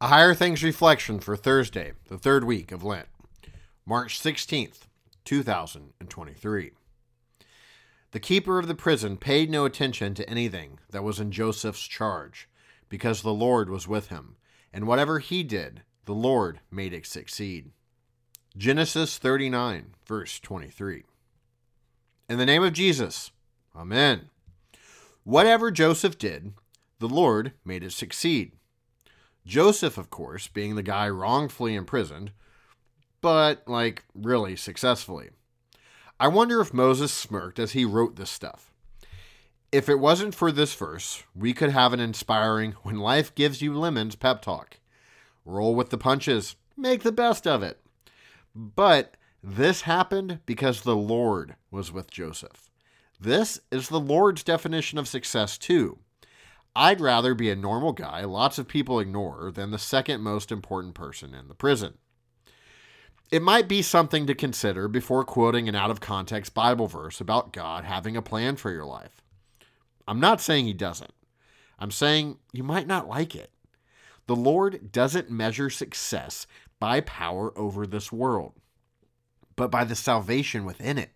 A Higher Things Reflection for Thursday, the third week of Lent, March 16th, 2023. The keeper of the prison paid no attention to anything that was in Joseph's charge, because the Lord was with him, and whatever he did, the Lord made it succeed. Genesis 39, verse 23. In the name of Jesus, Amen. Whatever Joseph did, the Lord made it succeed. Joseph, of course, being the guy wrongfully imprisoned, but, like, really successfully. I wonder if Moses smirked as he wrote this stuff. If it wasn't for this verse, we could have an inspiring when life gives you lemons pep talk. Roll with the punches, make the best of it. But this happened because the Lord was with Joseph. This is the Lord's definition of success, too. I'd rather be a normal guy lots of people ignore than the second most important person in the prison. It might be something to consider before quoting an out of context Bible verse about God having a plan for your life. I'm not saying He doesn't, I'm saying you might not like it. The Lord doesn't measure success by power over this world, but by the salvation within it.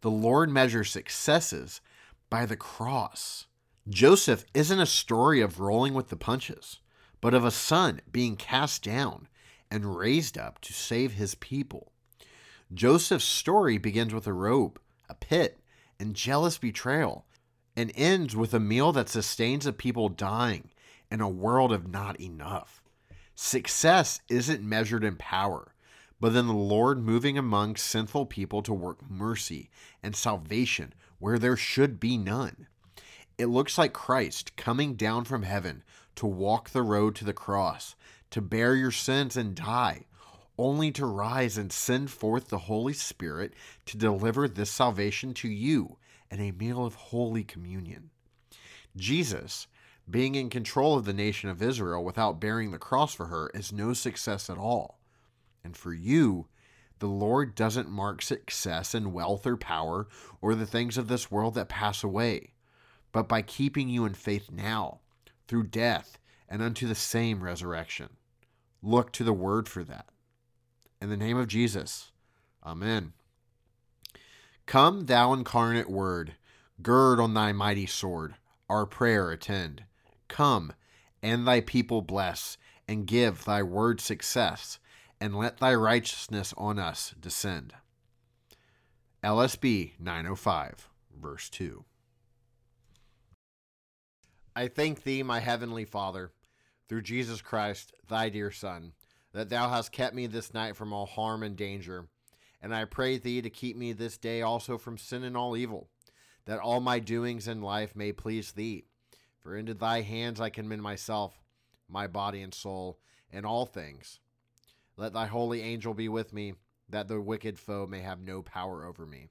The Lord measures successes by the cross. Joseph isn't a story of rolling with the punches, but of a son being cast down and raised up to save his people. Joseph's story begins with a robe, a pit, and jealous betrayal, and ends with a meal that sustains a people dying in a world of not enough. Success isn't measured in power, but in the Lord moving among sinful people to work mercy and salvation where there should be none. It looks like Christ coming down from heaven to walk the road to the cross, to bear your sins and die, only to rise and send forth the Holy Spirit to deliver this salvation to you in a meal of Holy Communion. Jesus, being in control of the nation of Israel without bearing the cross for her, is no success at all. And for you, the Lord doesn't mark success in wealth or power or the things of this world that pass away but by keeping you in faith now, through death, and unto the same resurrection. Look to the word for that. In the name of Jesus, Amen. Come, thou incarnate word, gird on thy mighty sword, our prayer attend. Come, and thy people bless, and give thy word success, and let thy righteousness on us descend. LSB 905, verse 2. I thank thee, my heavenly Father, through Jesus Christ, thy dear Son, that thou hast kept me this night from all harm and danger. And I pray thee to keep me this day also from sin and all evil, that all my doings in life may please thee. For into thy hands I commend myself, my body and soul, and all things. Let thy holy angel be with me, that the wicked foe may have no power over me.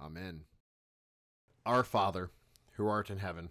Amen. Our Father, who art in heaven,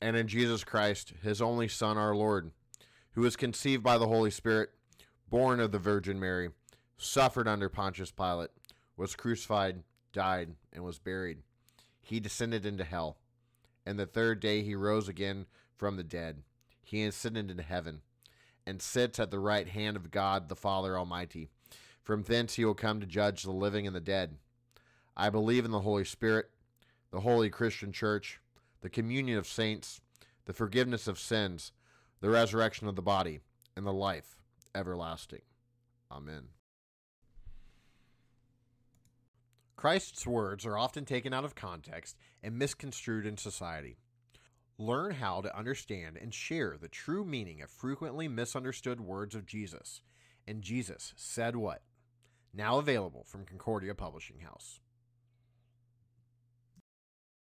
and in Jesus Christ, his only Son, our Lord, who was conceived by the Holy Spirit, born of the Virgin Mary, suffered under Pontius Pilate, was crucified, died, and was buried. He descended into hell. And the third day he rose again from the dead. He ascended into heaven, and sits at the right hand of God the Father Almighty. From thence he will come to judge the living and the dead. I believe in the Holy Spirit, the holy Christian Church the communion of saints, the forgiveness of sins, the resurrection of the body, and the life everlasting. Amen. Christ's words are often taken out of context and misconstrued in society. Learn how to understand and share the true meaning of frequently misunderstood words of Jesus. And Jesus said what? Now available from Concordia Publishing House.